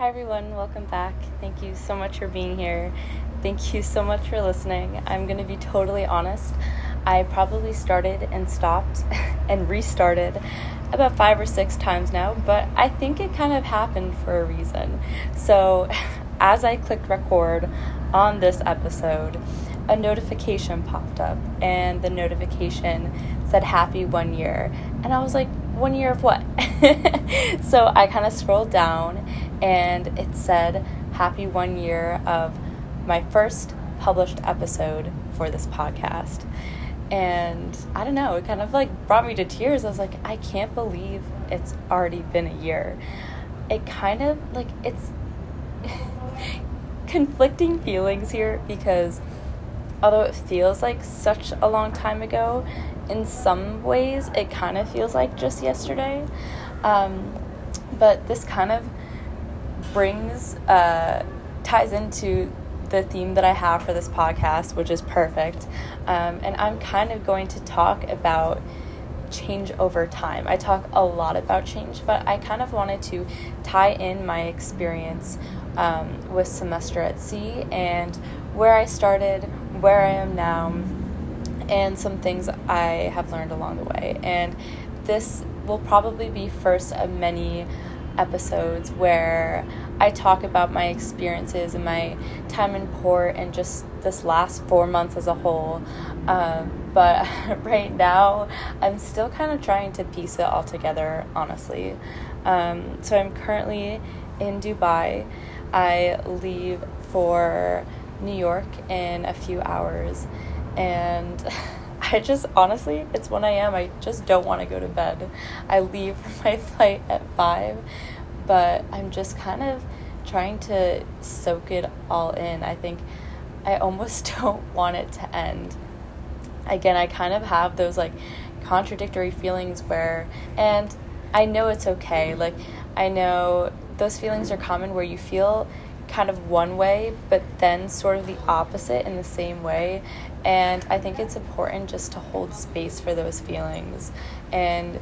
Hi, everyone. Welcome back. Thank you so much for being here. Thank you so much for listening. I'm going to be totally honest. I probably started and stopped and restarted about five or six times now, but I think it kind of happened for a reason. So, as I clicked record on this episode, a notification popped up, and the notification said happy one year. And I was like, one year of what? so I kind of scrolled down and it said happy one year of my first published episode for this podcast. And I don't know, it kind of like brought me to tears. I was like, I can't believe it's already been a year. It kind of like it's conflicting feelings here because although it feels like such a long time ago, in some ways it kind of feels like just yesterday. Um, but this kind of brings, uh, ties into the theme that I have for this podcast, which is perfect. Um, and I'm kind of going to talk about change over time. I talk a lot about change, but I kind of wanted to tie in my experience um, with semester at sea and where I started, where I am now, and some things I have learned along the way. And this will probably be first of many episodes where I talk about my experiences and my time in port and just this last four months as a whole. Um, but right now, I'm still kind of trying to piece it all together, honestly. Um, so I'm currently in Dubai. I leave for New York in a few hours. And I just, honestly, it's 1 a.m. I just don't want to go to bed. I leave for my flight at 5, but I'm just kind of trying to soak it all in. I think I almost don't want it to end. Again, I kind of have those like contradictory feelings where, and I know it's okay. Like, I know those feelings are common where you feel kind of one way, but then sort of the opposite in the same way. And I think it's important just to hold space for those feelings and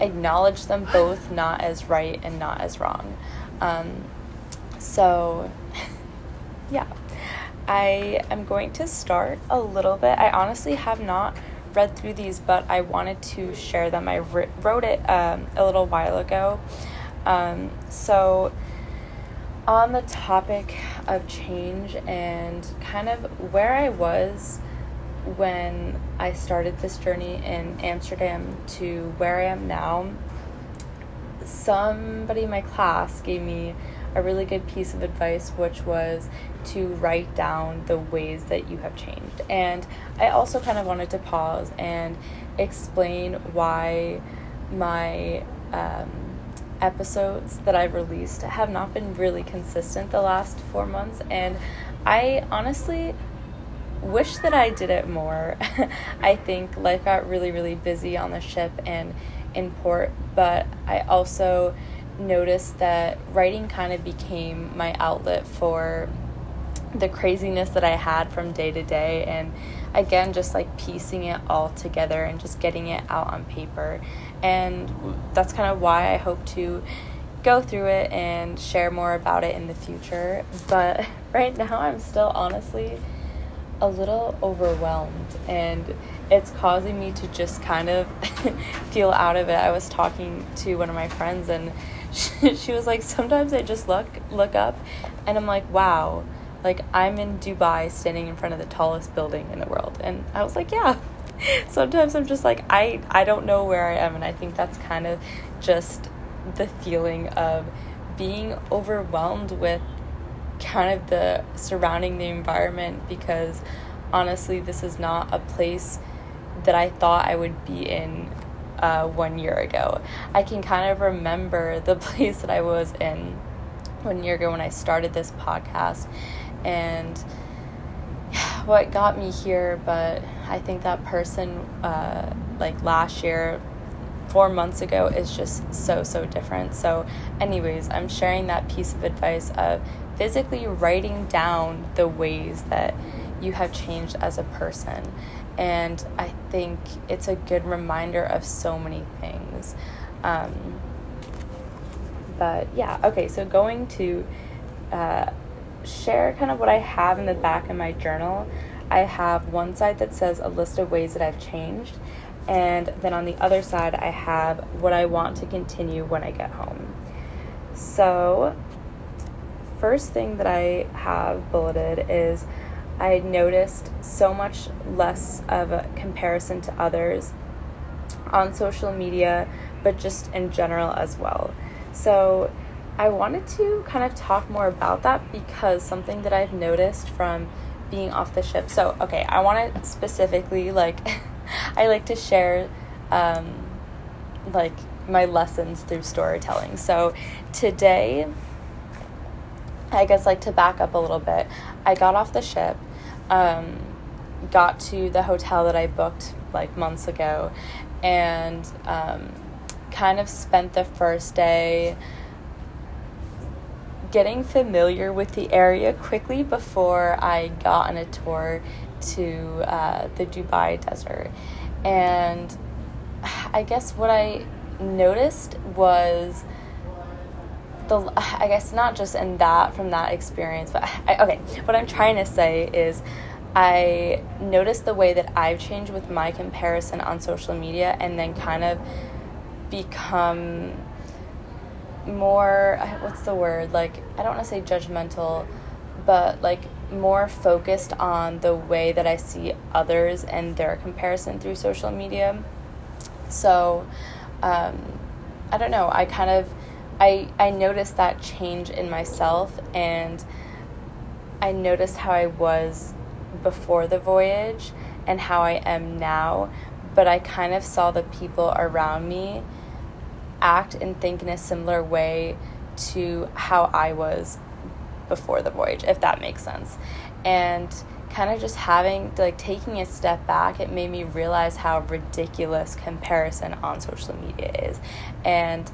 acknowledge them both not as right and not as wrong. Um, so, yeah, I am going to start a little bit. I honestly have not read through these, but I wanted to share them. I wrote it um, a little while ago. Um, so, on the topic of change and kind of where I was when I started this journey in Amsterdam to where I am now, somebody in my class gave me a really good piece of advice, which was to write down the ways that you have changed. And I also kind of wanted to pause and explain why my um, episodes that I've released have not been really consistent the last four months, and I honestly wish that I did it more. I think life got really, really busy on the ship and in port, but I also noticed that writing kind of became my outlet for the craziness that I had from day to day and again just like piecing it all together and just getting it out on paper and that's kind of why I hope to go through it and share more about it in the future but right now I'm still honestly a little overwhelmed and it's causing me to just kind of feel out of it. I was talking to one of my friends and she, she was like sometimes I just look look up and I'm like wow like I'm in Dubai standing in front of the tallest building in the world. And I was like, yeah. Sometimes I'm just like I I don't know where I am and I think that's kind of just the feeling of being overwhelmed with kind of the surrounding the environment because honestly this is not a place that I thought I would be in uh, one year ago. I can kind of remember the place that I was in one year ago when I started this podcast and what got me here but i think that person uh, like last year four months ago is just so so different. So anyways i'm sharing that piece of advice of physically writing down the ways that you have changed as a person. And i think it's a good reminder of so many things. Um, but yeah, okay, so going to uh, share kind of what I have in the back of my journal. I have one side that says a list of ways that I've changed, and then on the other side, I have what I want to continue when I get home. So, first thing that I have bulleted is I noticed so much less of a comparison to others on social media, but just in general as well. So, I wanted to kind of talk more about that because something that I've noticed from being off the ship. So, okay, I want to specifically like I like to share um like my lessons through storytelling. So, today I guess like to back up a little bit, I got off the ship, um, got to the hotel that I booked like months ago, and um, kind of spent the first day getting familiar with the area quickly before I got on a tour to uh, the Dubai desert. And I guess what I noticed was the I guess not just in that from that experience, but I, okay, what I'm trying to say is I noticed the way that I've changed with my comparison on social media and then kind of become more what's the word like I don't want to say judgmental but like more focused on the way that I see others and their comparison through social media. So, um, I don't know. I kind of I I noticed that change in myself and I noticed how I was before the voyage and how I am now, but I kind of saw the people around me act and think in a similar way to how I was before the voyage, if that makes sense. And kind of just having like taking a step back it made me realize how ridiculous comparison on social media is and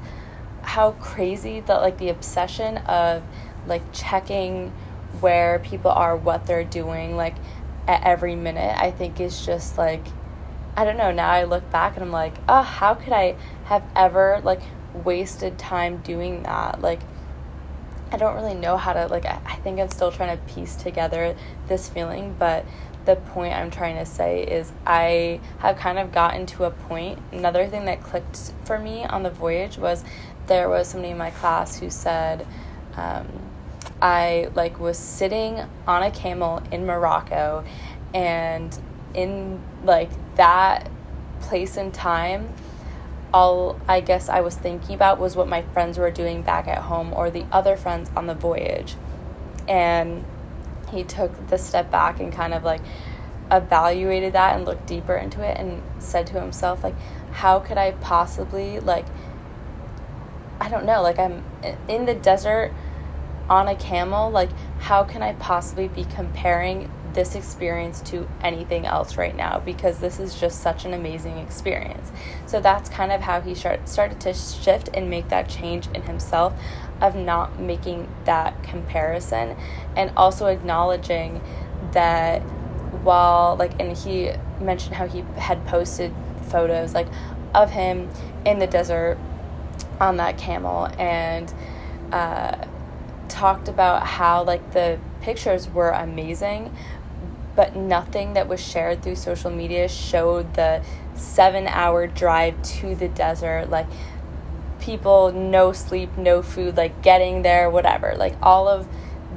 how crazy that like the obsession of like checking where people are, what they're doing, like at every minute, I think is just like I don't know, now I look back and I'm like, oh, how could I have ever like wasted time doing that? Like I don't really know how to like I think I'm still trying to piece together this feeling, but the point I'm trying to say is I have kind of gotten to a point. Another thing that clicked for me on the voyage was there was somebody in my class who said um, I like was sitting on a camel in Morocco and in like that place and time all I guess I was thinking about was what my friends were doing back at home or the other friends on the voyage. And he took the step back and kind of like evaluated that and looked deeper into it and said to himself like how could I possibly like I don't know, like I'm in the desert on a camel, like how can I possibly be comparing this experience to anything else right now because this is just such an amazing experience. So that's kind of how he started to shift and make that change in himself of not making that comparison and also acknowledging that while like and he mentioned how he had posted photos like of him in the desert on that camel and uh, talked about how like the pictures were amazing but nothing that was shared through social media showed the seven hour drive to the desert like people no sleep no food like getting there whatever. Like all of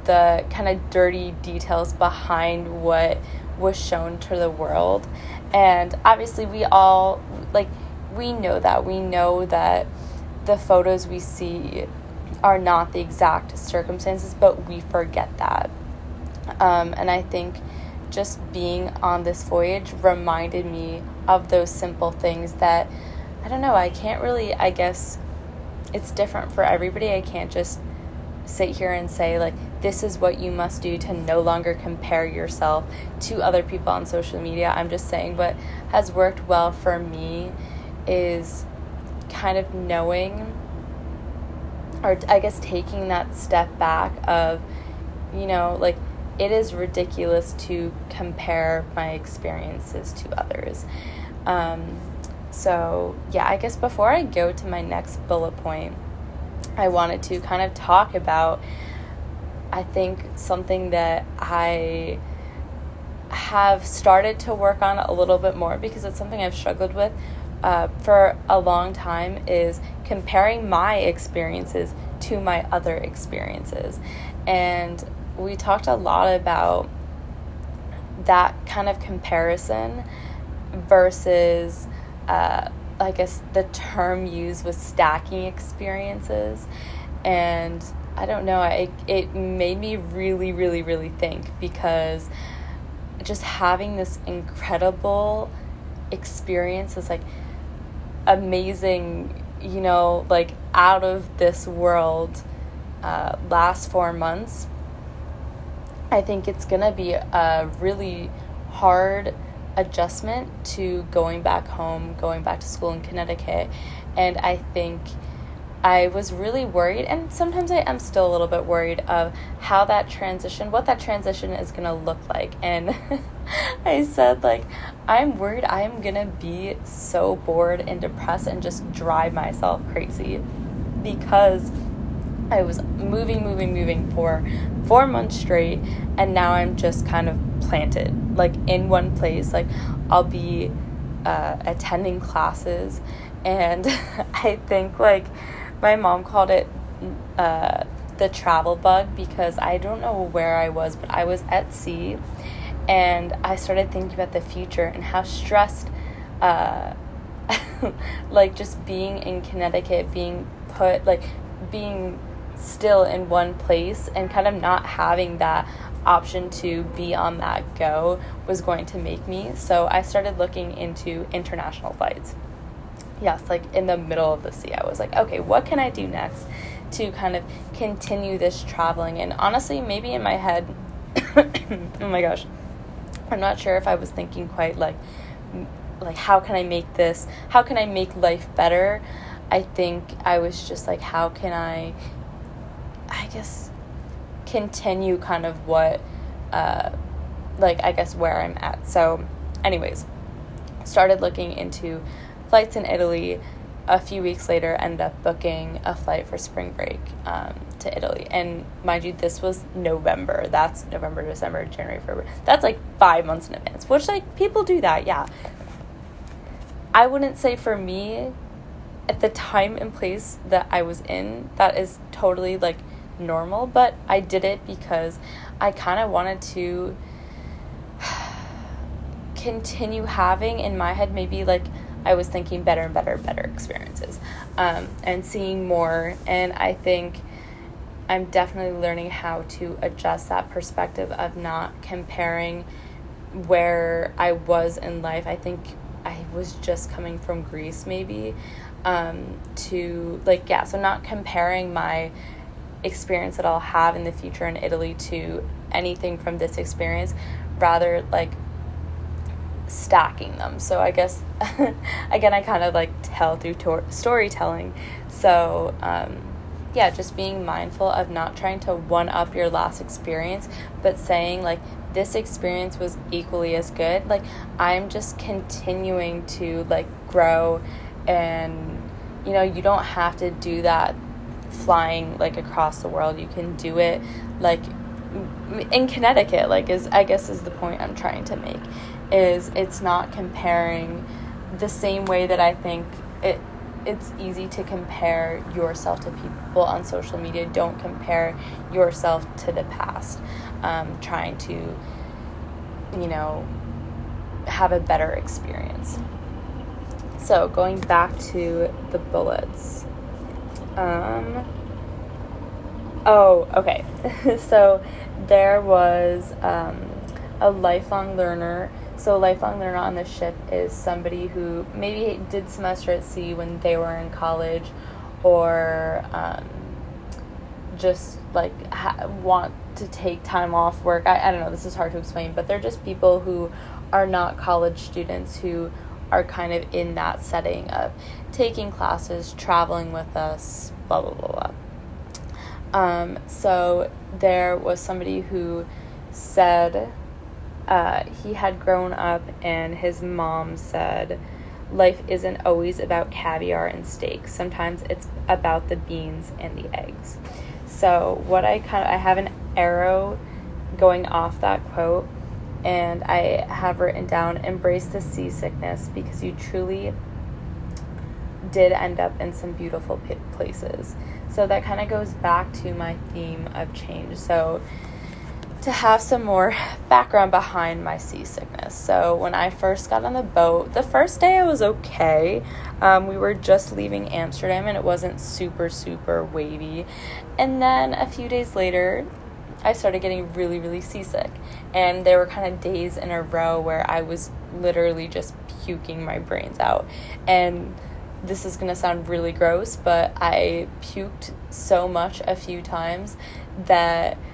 the kind of dirty details behind what was shown to the world. And obviously we all like we know that. We know that the photos we see are not the exact circumstances, but we forget that. Um, and I think just being on this voyage reminded me of those simple things that I don't know, I can't really, I guess it's different for everybody. I can't just sit here and say, like, this is what you must do to no longer compare yourself to other people on social media. I'm just saying what has worked well for me is kind of knowing or I guess taking that step back of, you know, like it is ridiculous to compare my experiences to others. Um, so, yeah, I guess before I go to my next bullet point, I wanted to kind of talk about, I think, something that I have started to work on a little bit more because it's something I've struggled with uh, for a long time is comparing my experiences to my other experiences. And we talked a lot about that kind of comparison versus, uh, I guess, the term used was stacking experiences. And I don't know, it, it made me really, really, really think because just having this incredible experience is like amazing, you know, like out of this world uh, last four months I think it's going to be a really hard adjustment to going back home, going back to school in Connecticut. And I think I was really worried, and sometimes I am still a little bit worried of how that transition, what that transition is going to look like. And I said, like, I'm worried I'm going to be so bored and depressed and just drive myself crazy because I was moving, moving, moving for four months straight, and now I'm just kind of planted, like in one place. Like I'll be uh, attending classes, and I think like my mom called it uh, the travel bug because I don't know where I was, but I was at sea, and I started thinking about the future and how stressed. Uh, like just being in Connecticut, being put like being still in one place and kind of not having that option to be on that go was going to make me. So I started looking into international flights. Yes, like in the middle of the sea, I was like, okay, what can I do next to kind of continue this traveling? And honestly, maybe in my head, oh my gosh, I'm not sure if I was thinking quite like, like how can I make this? How can I make life better? I think I was just like, how can I I guess, continue kind of what, uh, like, I guess where I'm at. So, anyways, started looking into flights in Italy. A few weeks later, ended up booking a flight for spring break um, to Italy. And mind you, this was November. That's November, December, January, February. That's like five months in advance, which, like, people do that, yeah. I wouldn't say for me, at the time and place that I was in, that is totally like normal, but I did it because I kind of wanted to continue having in my head maybe like I was thinking better and better, better experiences um, and seeing more. And I think I'm definitely learning how to adjust that perspective of not comparing where I was in life. I think I was just coming from Greece, maybe, um, to like, yeah, so not comparing my experience that I'll have in the future in Italy to anything from this experience, rather like stacking them. So I guess again, I kind of like tell through tor- storytelling. So um, yeah, just being mindful of not trying to one up your last experience, but saying like this experience was equally as good. Like I'm just continuing to like grow and you know, you don't have to do that flying like across the world. You can do it like in Connecticut. Like is I guess is the point I'm trying to make is it's not comparing the same way that I think it it's easy to compare yourself to people on social media. Don't compare yourself to the past. Um, trying to, you know, have a better experience. So, going back to the bullets. Um, oh, okay. so there was um, a lifelong learner. So, a lifelong learner on the ship is somebody who maybe did semester at sea when they were in college or um, just like ha- want to take time off work. I, I don't know, this is hard to explain, but they're just people who are not college students who are kind of in that setting of taking classes, traveling with us, blah, blah, blah, blah. Um, so there was somebody who said uh, he had grown up and his mom said, life isn't always about caviar and steak. Sometimes it's about the beans and the eggs. So, what I kind of I have an arrow going off that quote and I have written down embrace the seasickness because you truly did end up in some beautiful places. So that kind of goes back to my theme of change. So to have some more background behind my seasickness. So, when I first got on the boat, the first day I was okay. Um, we were just leaving Amsterdam and it wasn't super, super wavy. And then a few days later, I started getting really, really seasick. And there were kind of days in a row where I was literally just puking my brains out. And this is going to sound really gross, but I puked so much a few times that.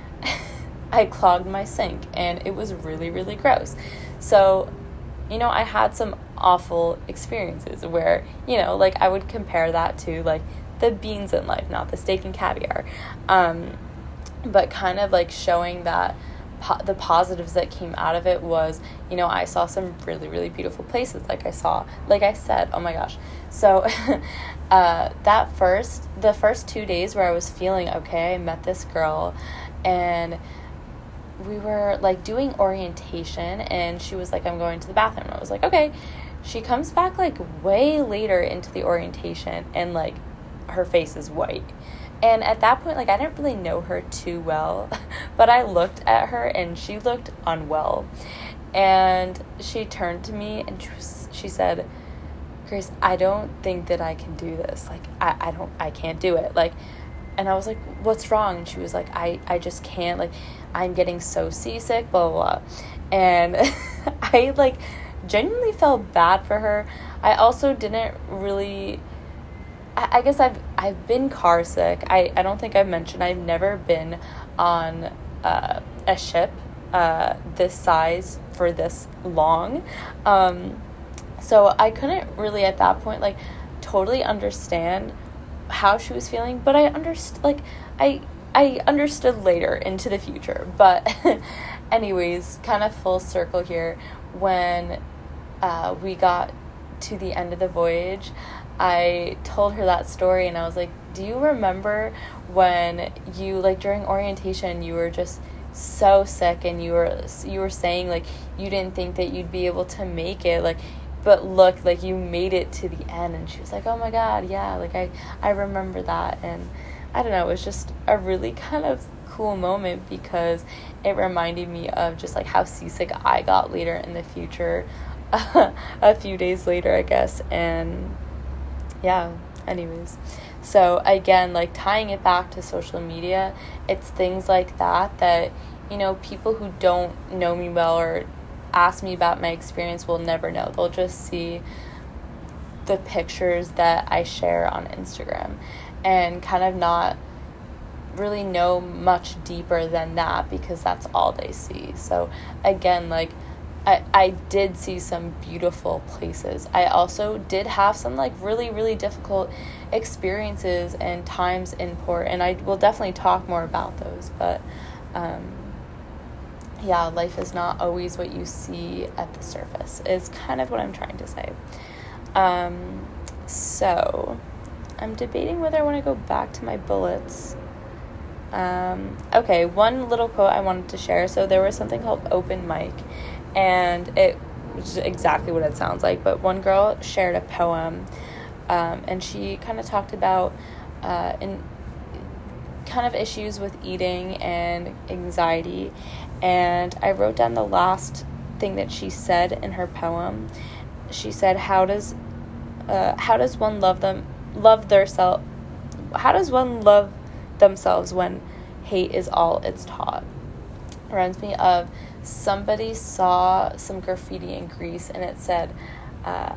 I clogged my sink and it was really, really gross. So, you know, I had some awful experiences where, you know, like I would compare that to like the beans in life, not the steak and caviar. Um, but kind of like showing that po- the positives that came out of it was, you know, I saw some really, really beautiful places. Like I saw, like I said, oh my gosh. So, uh, that first, the first two days where I was feeling okay, I met this girl and we were like doing orientation and she was like i'm going to the bathroom i was like okay she comes back like way later into the orientation and like her face is white and at that point like i didn't really know her too well but i looked at her and she looked unwell and she turned to me and she, said grace i don't think that i can do this like I, I don't i can't do it like and i was like what's wrong and she was like i i just can't like I'm getting so seasick, blah, blah, blah. And I like genuinely felt bad for her. I also didn't really I guess I've I've been car sick. I, I don't think I've mentioned I've never been on uh, a ship uh, this size for this long. Um, so I couldn't really at that point like totally understand how she was feeling, but I understood like I I understood later into the future. But, anyways, kind of full circle here. When uh, we got to the end of the voyage, I told her that story and I was like, Do you remember when you, like, during orientation, you were just so sick and you were you were saying like you didn't think that you'd be able to make it like but look like you made it to the end and she was like oh my god yeah like i i remember that and I don't know, it was just a really kind of cool moment because it reminded me of just like how seasick I got later in the future, a few days later, I guess. And yeah, anyways. So again, like tying it back to social media, it's things like that that, you know, people who don't know me well or ask me about my experience will never know. They'll just see the pictures that I share on Instagram and kind of not really know much deeper than that because that's all they see. So again, like I, I did see some beautiful places. I also did have some like really, really difficult experiences and times in port, and I will definitely talk more about those. But um, yeah, life is not always what you see at the surface, is kind of what I'm trying to say. Um, so I'm debating whether I want to go back to my bullets. Um, okay, one little quote I wanted to share. So there was something called open mic, and it was exactly what it sounds like. But one girl shared a poem, um, and she kind of talked about uh, in kind of issues with eating and anxiety. And I wrote down the last thing that she said in her poem. She said, "How does uh, how does one love them love their self how does one love themselves when hate is all it's taught reminds me of somebody saw some graffiti in greece and it said uh,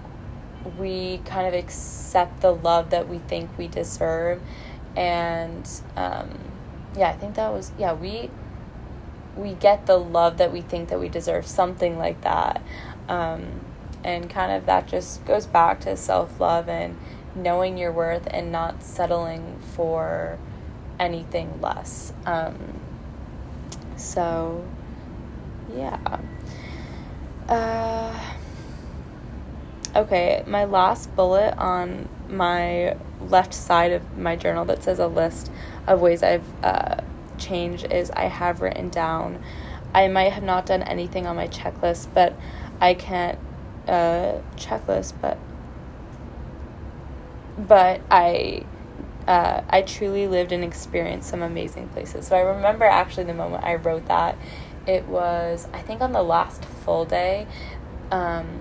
we kind of accept the love that we think we deserve and um, yeah i think that was yeah we we get the love that we think that we deserve something like that um, and kind of that just goes back to self-love and knowing your worth and not settling for anything less. Um, so, yeah. Uh, okay, my last bullet on my left side of my journal that says a list of ways I've uh, changed is I have written down. I might have not done anything on my checklist, but I can't uh, checklist, but but I uh, I truly lived and experienced some amazing places. So I remember actually the moment I wrote that. It was I think on the last full day. Um,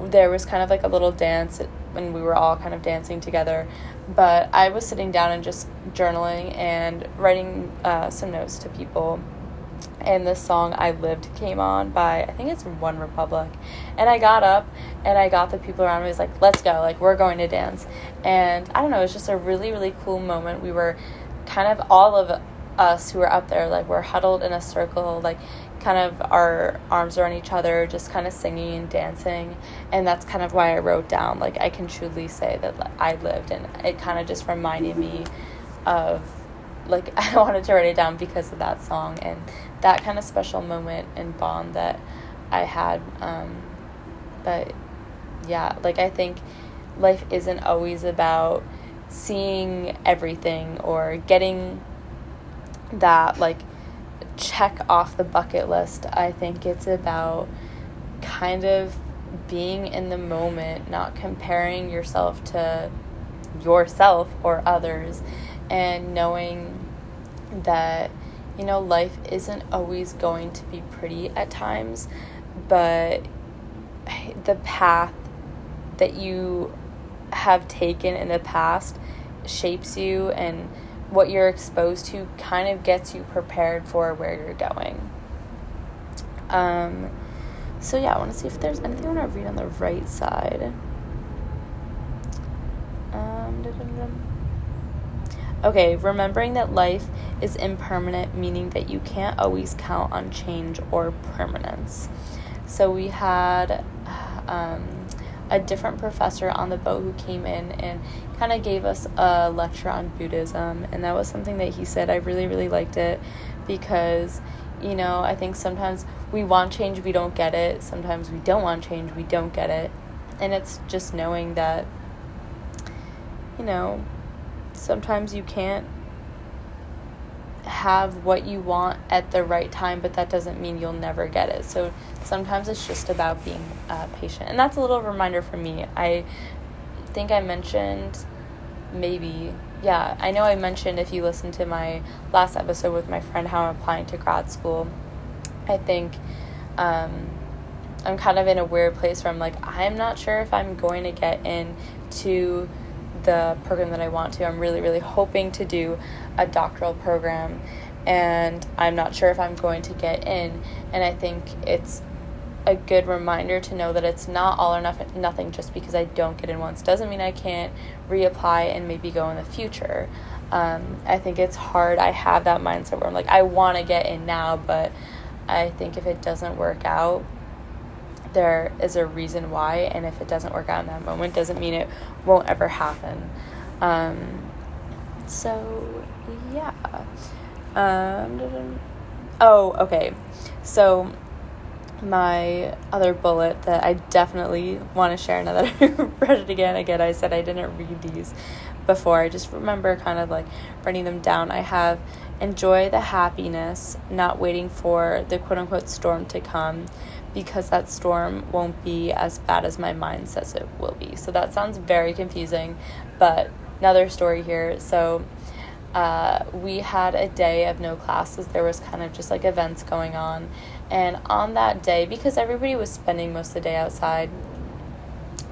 there was kind of like a little dance when we were all kind of dancing together. But I was sitting down and just journaling and writing uh, some notes to people and the song I Lived came on by I think it's One Republic. And I got up and I got the people around me was like, let's go, like we're going to dance. And I don't know, it was just a really, really cool moment. We were kind of all of us who were up there, like we're huddled in a circle, like kind of our arms around each other, just kind of singing and dancing. And that's kind of why I wrote down, like I can truly say that I lived and it kind of just reminded me of like I wanted to write it down because of that song and that kind of special moment and bond that I had. Um, but yeah, like I think life isn't always about seeing everything or getting that like check off the bucket list. I think it's about kind of being in the moment, not comparing yourself to yourself or others, and knowing that you know, life isn't always going to be pretty at times, but the path that you have taken in the past shapes you and what you're exposed to kind of gets you prepared for where you're going. Um, so yeah, I want to see if there's anything I want to read on the right side. Um, Okay, remembering that life is impermanent, meaning that you can't always count on change or permanence. So we had um, a different professor on the boat who came in and kind of gave us a lecture on Buddhism, and that was something that he said. I really, really liked it because, you know, I think sometimes we want change, we don't get it. Sometimes we don't want change, we don't get it. And it's just knowing that, you know, sometimes you can't have what you want at the right time, but that doesn't mean you'll never get it. So sometimes it's just about being uh, patient. And that's a little reminder for me. I think I mentioned maybe, yeah, I know I mentioned if you listen to my last episode with my friend how I'm applying to grad school. I think um, I'm kind of in a weird place where I'm like, I'm not sure if I'm going to get in to the program that I want to. I'm really, really hoping to do a doctoral program, and I'm not sure if I'm going to get in. And I think it's a good reminder to know that it's not all or nothing just because I don't get in once doesn't mean I can't reapply and maybe go in the future. Um, I think it's hard. I have that mindset where I'm like, I want to get in now, but I think if it doesn't work out, there is a reason why, and if it doesn't work out in that moment, doesn't mean it won't ever happen. Um, so, yeah. Um, oh, okay. So, my other bullet that I definitely want to share now that I read it again. Again, I said I didn't read these before. I just remember kind of like writing them down. I have enjoy the happiness, not waiting for the quote unquote storm to come because that storm won't be as bad as my mind says it will be. So that sounds very confusing, but another story here. So uh, we had a day of no classes. There was kind of just like events going on. And on that day, because everybody was spending most of the day outside,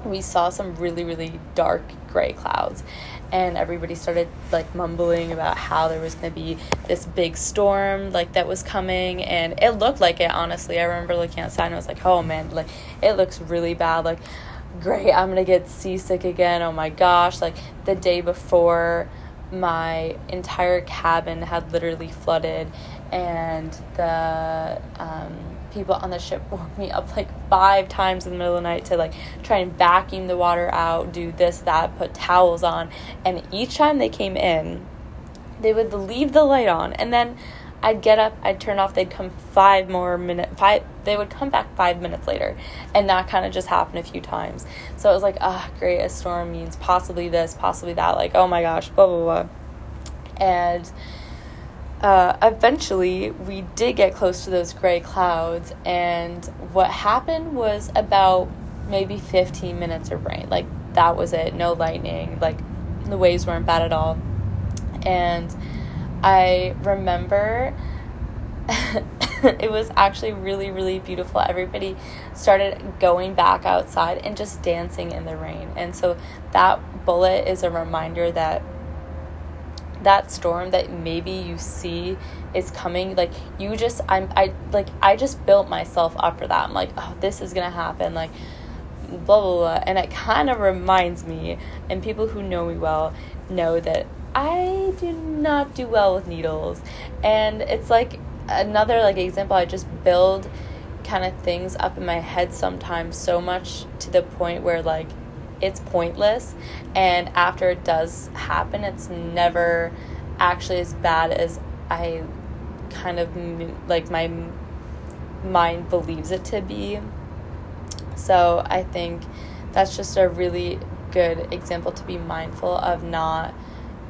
we saw some really, really dark gray clouds. And everybody started like mumbling about how there was to be this big storm like that was coming. And it looked like it honestly. I remember looking outside and i was like oh man like it looks really bad. Like great i'm to get seasick again. Oh my gosh. Like the day before my entire cabin had literally flooded and the um, people on the ship woke me up like five times in the middle of the night to like try and vacuum the water out, do this, that, put towels on. And each time they came in, they would leave the light on and then I'd get up, I'd turn off, they'd come five more minutes, five they would come back five minutes later. And that kind of just happened a few times. So it was like, ah, oh, great, a storm means possibly this, possibly that. Like, oh my gosh, blah, blah, blah. And uh, eventually we did get close to those gray clouds. And what happened was about maybe 15 minutes of rain. Like, that was it. No lightning. Like, the waves weren't bad at all. And I remember it was actually really, really beautiful. Everybody started going back outside and just dancing in the rain. And so that bullet is a reminder that that storm that maybe you see is coming like you just i'm i like i just built myself up for that. I'm like oh this is gonna happen like blah blah blah. And it kind of reminds me and people who know me well know that i do not do well with needles. And it's like another like example i just build kind of things up in my head sometimes so much to the point where like it's pointless and after it does happen it's never actually as bad as i kind of like my mind believes it to be. So i think that's just a really good example to be mindful of not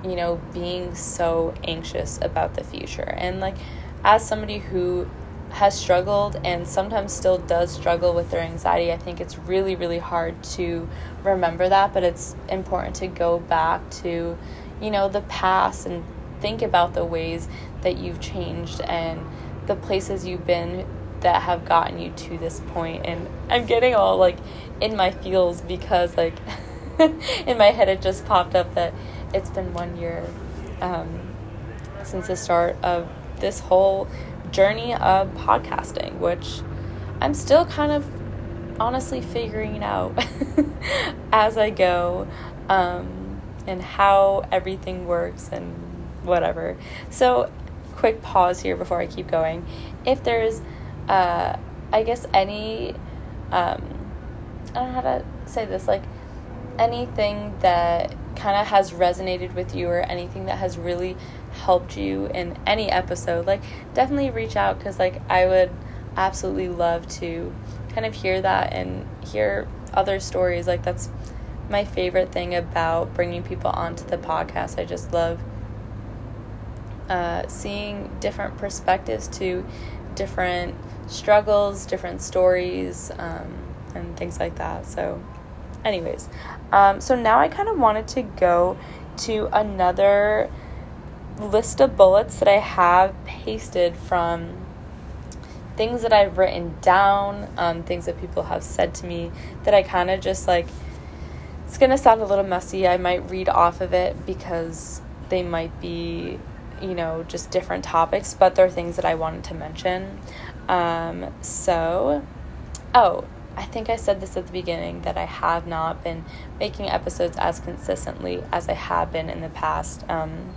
you know being so anxious about the future. And like as somebody who has struggled and sometimes still does struggle with their anxiety, I think it's really, really hard to remember that. But it's important to go back to, you know, the past and think about the ways that you've changed and the places you've been that have gotten you to this point. And I'm getting all like in my feels because, like, in my head, it just popped up that it's been one year um, since the start of this whole journey of podcasting, which I'm still kind of honestly figuring out as I go um, and how everything works and whatever. So, quick pause here before I keep going. If there's, uh, I guess, any, um, I don't know how to say this, like anything that kind of has resonated with you or anything that has really helped you in any episode, like definitely reach out because like I would absolutely love to kind of hear that and hear other stories. Like that's my favorite thing about bringing people onto the podcast. I just love uh, seeing different perspectives to different struggles, different stories, um, and things like that. So, anyways, um, so now I kind of wanted to go to another list of bullets that I have pasted from things that I've written down, um, things that people have said to me that I kind of just like. It's gonna sound a little messy. I might read off of it because they might be, you know, just different topics, but they're things that I wanted to mention. Um, so, oh, I think I said this at the beginning that I have not been making episodes as consistently as I have been in the past. Um,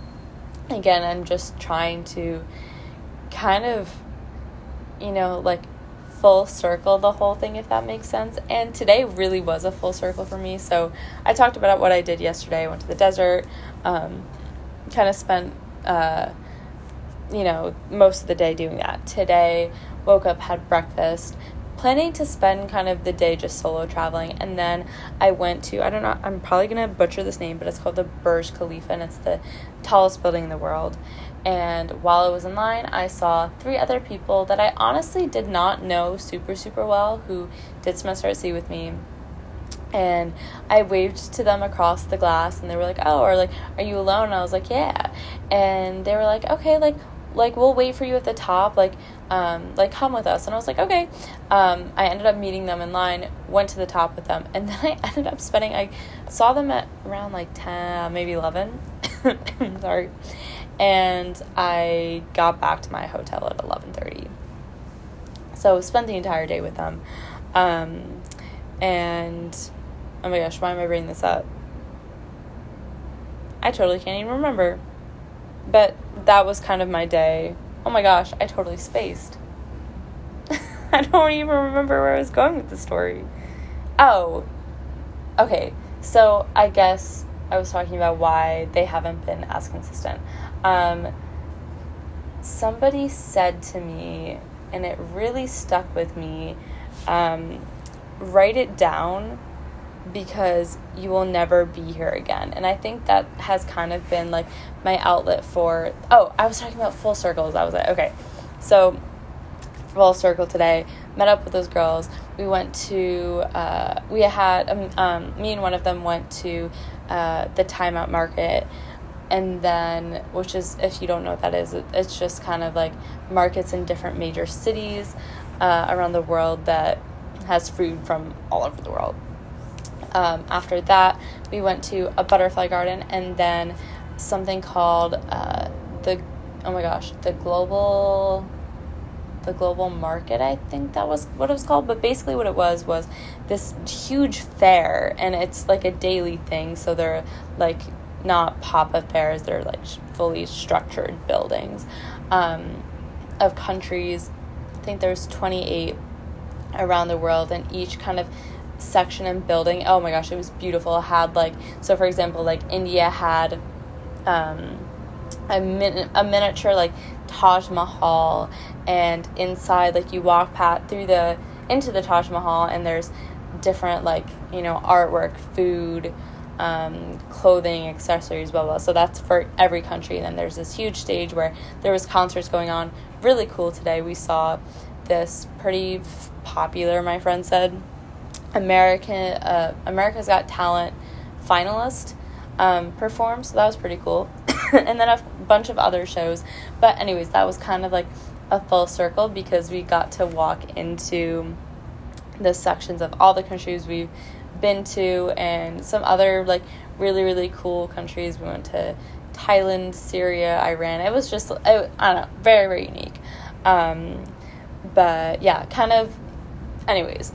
again, I'm just trying to kind of, you know, like full circle the whole thing, if that makes sense. And today really was a full circle for me. So I talked about what I did yesterday. I went to the desert, um, kind of spent, uh, you know, most of the day doing that. Today, woke up, had breakfast, planning to spend kind of the day just solo traveling and then i went to i don't know i'm probably going to butcher this name but it's called the burj khalifa and it's the tallest building in the world and while i was in line i saw three other people that i honestly did not know super super well who did semester at sea with me and I waved to them across the glass and they were like, "Oh, or like, are you alone?" And I was like, "Yeah." And they were like, "Okay, like like we'll wait for you at the top like um, like come with us. And i was like okay. Um, i ended up meeting them in line went to the top with them and then i ended up spending i saw them at around like 10 maybe 11 sorry. And i got back to my hotel at 11.30 so spent the entire day with them. Um, and oh my gosh why am i bringing this up? I totally can't even remember but that was kind of my day. Oh my gosh, I totally spaced. I don't even remember where I was going with the story. Oh, okay. So I guess I was talking about why they haven't been as consistent. Um, somebody said to me and it really stuck with me. Um, write it down because you will never be here again. And I think that has kind of been like my outlet for. Oh, I was talking about full circles. I was like, okay. So, full circle today, met up with those girls. We went to, uh, we had, um, um, me and one of them went to uh, the Timeout Market. And then, which is, if you don't know what that is, it's just kind of like markets in different major cities uh, around the world that has food from all over the world. Um, after that, we went to a butterfly garden and then something called uh, the oh my gosh the global the global market i think that was what it was called. But basically what it was was this huge fair and it's like a daily thing. So they're like not pop-up fairs. They're like fully structured buildings um, of countries. I think there's 28 around the world and each kind of section and building. Oh my gosh, it was beautiful. It had like so for example, like India had um a min- a miniature like Taj Mahal and inside like you walk pat through the into the Taj Mahal and there's different like, you know, artwork, food, um, clothing, accessories, blah blah. So that's for every country. And then there's this huge stage where there was concerts going on. Really cool today. We saw this pretty f- popular, my friend said, American uh, America's Got Talent finalist um, so that was pretty cool. and then a bunch of other shows. But anyways, that was kind of like a full circle because we got to walk into the sections of all the countries we've been to and some other like really really cool countries. We went to Thailand, Syria, Iran. It was just I, I don't know, very very unique. Um, but yeah, kind of. Anyways,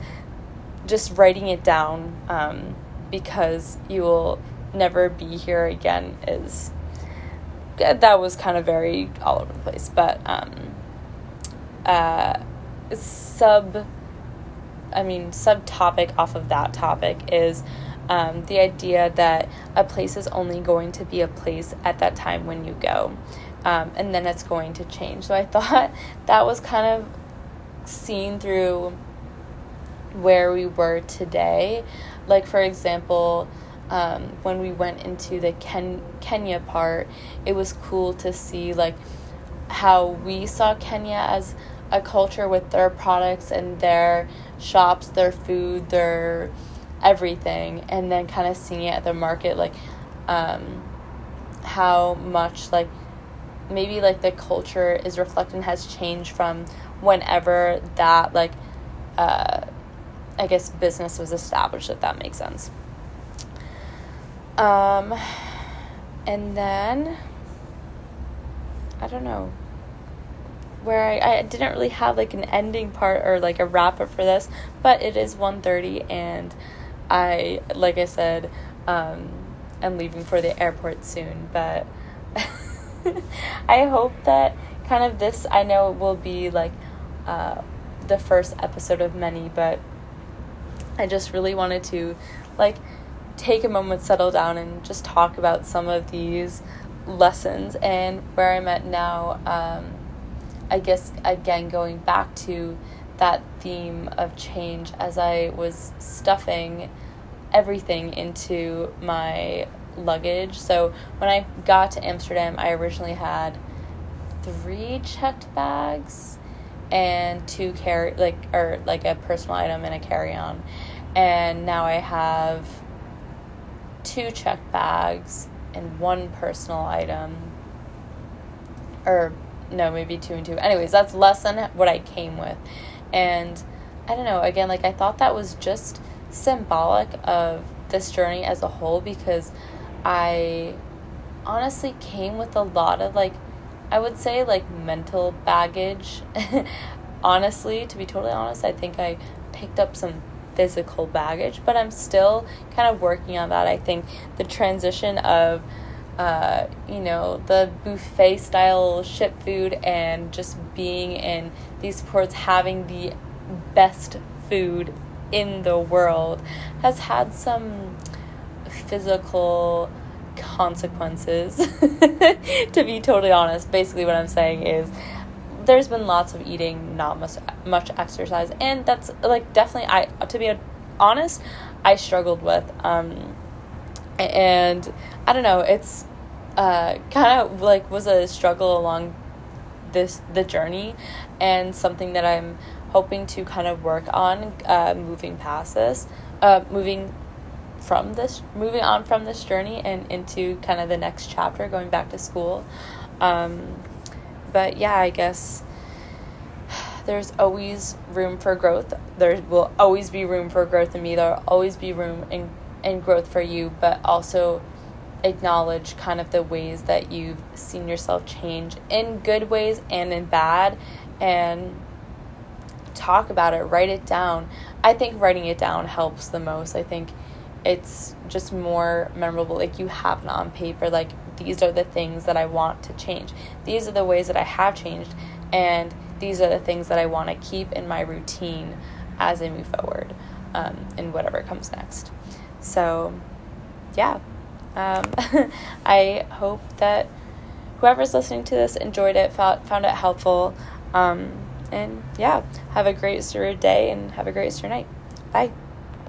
just writing it down um, because you will never be here again is that was kind of very all over the place but um, uh, sub i mean subtopic off of that topic is um, the idea that a place is only going to be a place at that time when you go um, and then it's going to change. So i thought that was kind of seen through where we were today. Like, for example, um, when we went into the Ken- Kenya part, it was cool to see like how we saw Kenya as a culture with their products and their shops, their food, their everything, and then kind of seeing it at the market, like um, how much like maybe like the culture is reflected has changed from whenever that like uh, I guess business was established, if that makes sense. Um, and then I don't know where I, I didn't really have like an ending part or like a wrap up for this, but it is 1.30 and I like I said, um, I'm leaving for the airport soon, but I hope that kind of this I know will be like uh, the first episode of many, but I just really wanted to like take a moment, settle down, and just talk about some of these lessons and where I'm at now. Um, I guess again going back to that theme of change as I was stuffing everything into my luggage. So when I got to Amsterdam, I originally had three checked bags and two carry like or like a personal item and a carry on. And now I have two check bags and one personal item. Or no, maybe two and two. Anyways, that's less than what I came with. And I don't know, again, like I thought that was just symbolic of this journey as a whole because I honestly came with a lot of like I would say like mental baggage. Honestly, to be totally honest, I think I picked up some physical baggage, but I'm still kind of working on that. I think the transition of uh, you know, the buffet style ship food and just being in these ports having the best food in the world has had some physical consequences. to be totally honest, basically what I'm saying is there's been lots of eating, not much much exercise, and that's like definitely I to be honest, I struggled with. Um, and I don't know, it's uh, kind of like was a struggle along this the journey, and something that I'm hoping to kind of work on uh, moving past this, uh, moving from this, moving on from this journey and into kind of the next chapter, going back to school. Um, but yeah, I guess there's always room for growth. There will always be room for growth in me. There will always be room in, in growth for you, but also acknowledge kind of the ways that you've seen yourself change in good ways and in bad and talk about it, write it down. I think writing it down helps the most. I think it's just more memorable. Like you have it on paper, like these are the things that I want to change. These are the ways that I have changed, and these are the things that I want to keep in my routine as I move forward um, in whatever comes next. So, yeah, um, I hope that whoever's listening to this enjoyed it, found, found it helpful. Um, and yeah, have a great your day and have a great your night. Bye.